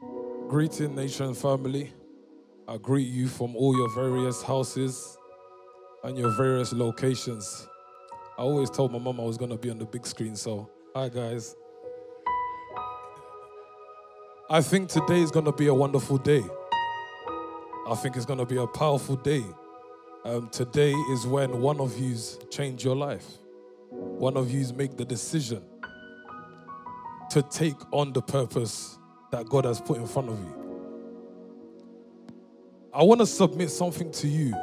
Greeting, nation family. I greet you from all your various houses and your various locations. I always told my mom I was going to be on the big screen, so hi, guys. I think today is going to be a wonderful day. I think it's going to be a powerful day. Um, today is when one of yous change your life. One of yous make the decision to take on the purpose that God has put in front of you. I want to submit something to you,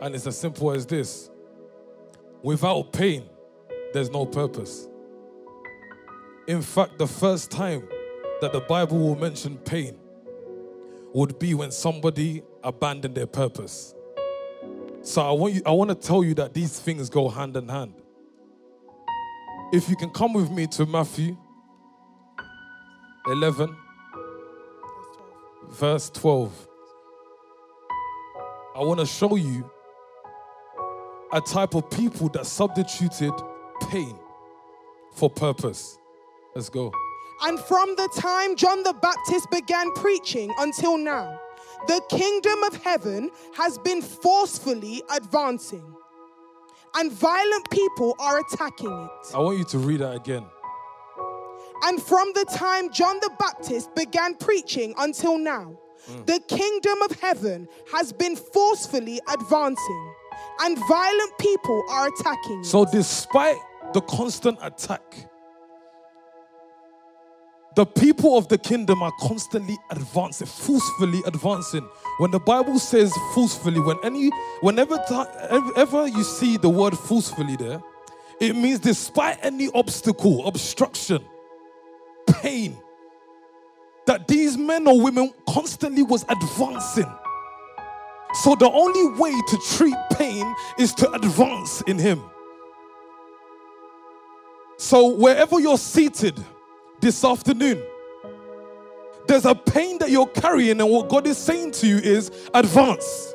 and it's as simple as this without pain, there's no purpose. In fact, the first time that the Bible will mention pain would be when somebody abandoned their purpose. So I want you I want to tell you that these things go hand in hand. If you can come with me to Matthew 11 verse 12. I want to show you a type of people that substituted pain for purpose. Let's go. And from the time John the Baptist began preaching until now, the kingdom of heaven has been forcefully advancing, and violent people are attacking it. I want you to read that again. And from the time John the Baptist began preaching until now, mm. the kingdom of heaven has been forcefully advancing, and violent people are attacking it. So, despite the constant attack, the people of the kingdom are constantly advancing, forcefully advancing. When the Bible says forcefully, when any, whenever ever you see the word forcefully there, it means despite any obstacle, obstruction, pain, that these men or women constantly was advancing. So the only way to treat pain is to advance in Him. So wherever you're seated this afternoon, there's a pain that you're carrying, and what God is saying to you is advance.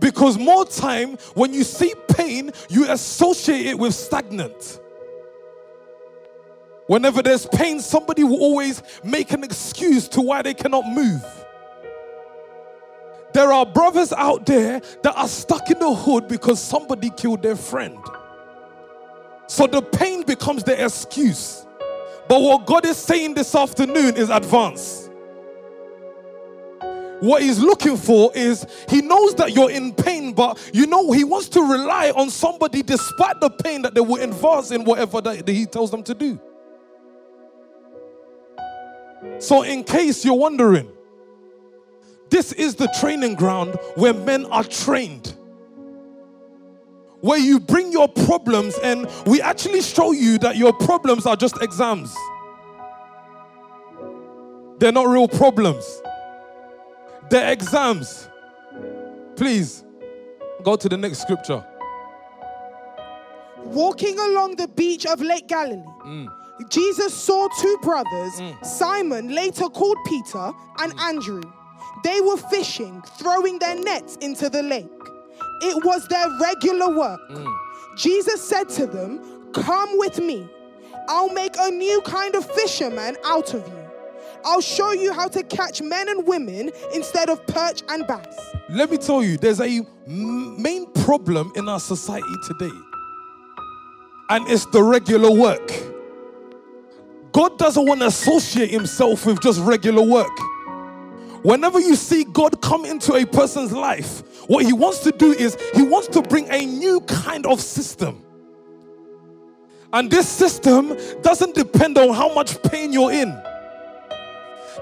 Because more time, when you see pain, you associate it with stagnant. Whenever there's pain, somebody will always make an excuse to why they cannot move. There are brothers out there that are stuck in the hood because somebody killed their friend. So the pain becomes their excuse. But what God is saying this afternoon is advance. What he's looking for is he knows that you're in pain, but you know he wants to rely on somebody despite the pain that they will advance in whatever that he tells them to do. So, in case you're wondering, this is the training ground where men are trained. Where you bring your problems and we actually show you that your problems are just exams. They're not real problems, they're exams. Please go to the next scripture. Walking along the beach of Lake Galilee, mm. Jesus saw two brothers, mm. Simon, later called Peter, and mm. Andrew. They were fishing, throwing their nets into the lake. It was their regular work. Mm. Jesus said to them, Come with me. I'll make a new kind of fisherman out of you. I'll show you how to catch men and women instead of perch and bass. Let me tell you, there's a m- main problem in our society today, and it's the regular work. God doesn't want to associate himself with just regular work. Whenever you see God come into a person's life, what he wants to do is he wants to bring a new kind of system. And this system doesn't depend on how much pain you're in.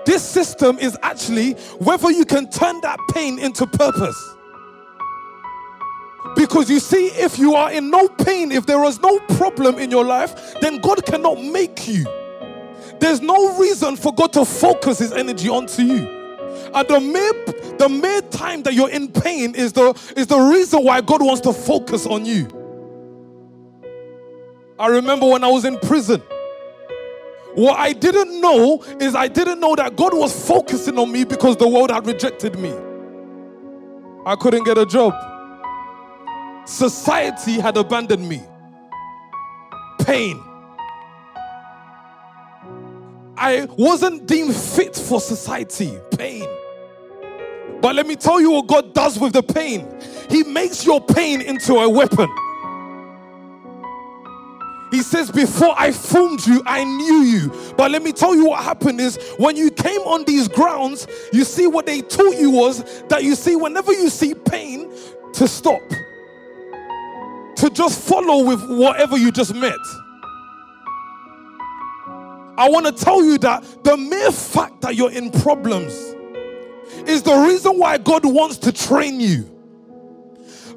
This system is actually whether you can turn that pain into purpose. Because you see, if you are in no pain, if there is no problem in your life, then God cannot make you. There's no reason for God to focus his energy onto you. And the mere, the mere time that you're in pain is the, is the reason why God wants to focus on you. I remember when I was in prison. What I didn't know is I didn't know that God was focusing on me because the world had rejected me. I couldn't get a job. Society had abandoned me. Pain. I wasn't deemed fit for society. Pain. But let me tell you what God does with the pain. He makes your pain into a weapon. He says, Before I formed you, I knew you. But let me tell you what happened is when you came on these grounds, you see what they taught you was that you see, whenever you see pain, to stop, to just follow with whatever you just met. I want to tell you that the mere fact that you're in problems is the reason why God wants to train you.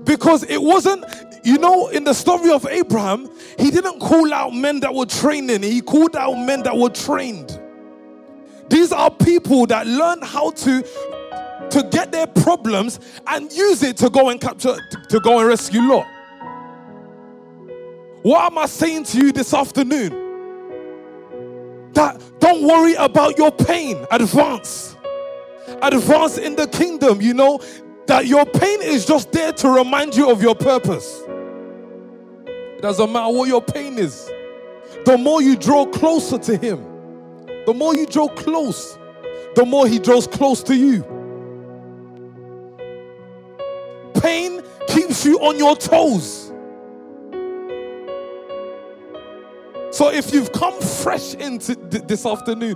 Because it wasn't, you know, in the story of Abraham, he didn't call out men that were training, he called out men that were trained. These are people that learn how to to get their problems and use it to go and capture to go and rescue Lot. What am I saying to you this afternoon? Don't worry about your pain, advance. Advance in the kingdom, you know, that your pain is just there to remind you of your purpose. It doesn't matter what your pain is. The more you draw closer to Him, the more you draw close, the more He draws close to you. Pain keeps you on your toes. So if you've come fresh into th- this afternoon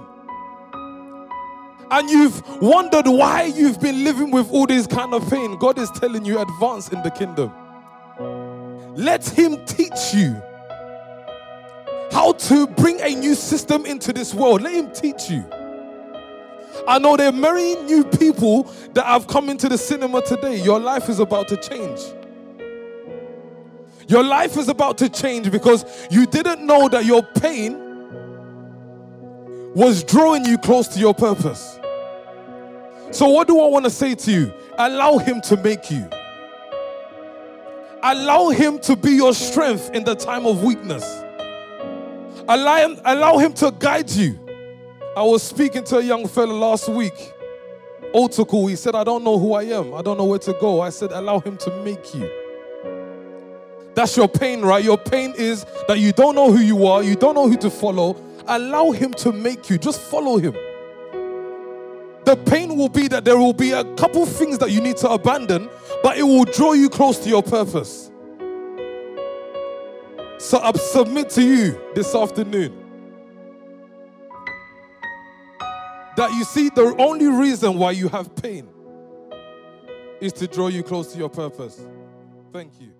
and you've wondered why you've been living with all this kind of pain, God is telling you advance in the kingdom. Let Him teach you how to bring a new system into this world. Let Him teach you. I know there are many new people that have come into the cinema today. Your life is about to change. Your life is about to change because you didn't know that your pain was drawing you close to your purpose. So, what do I want to say to you? Allow Him to make you. Allow Him to be your strength in the time of weakness. Allow Him, allow him to guide you. I was speaking to a young fellow last week. Otaku, he said, I don't know who I am. I don't know where to go. I said, allow him to make you. That's your pain, right? Your pain is that you don't know who you are, you don't know who to follow. Allow him to make you. Just follow him. The pain will be that there will be a couple things that you need to abandon, but it will draw you close to your purpose. So I submit to you this afternoon that you see the only reason why you have pain is to draw you close to your purpose. Thank you.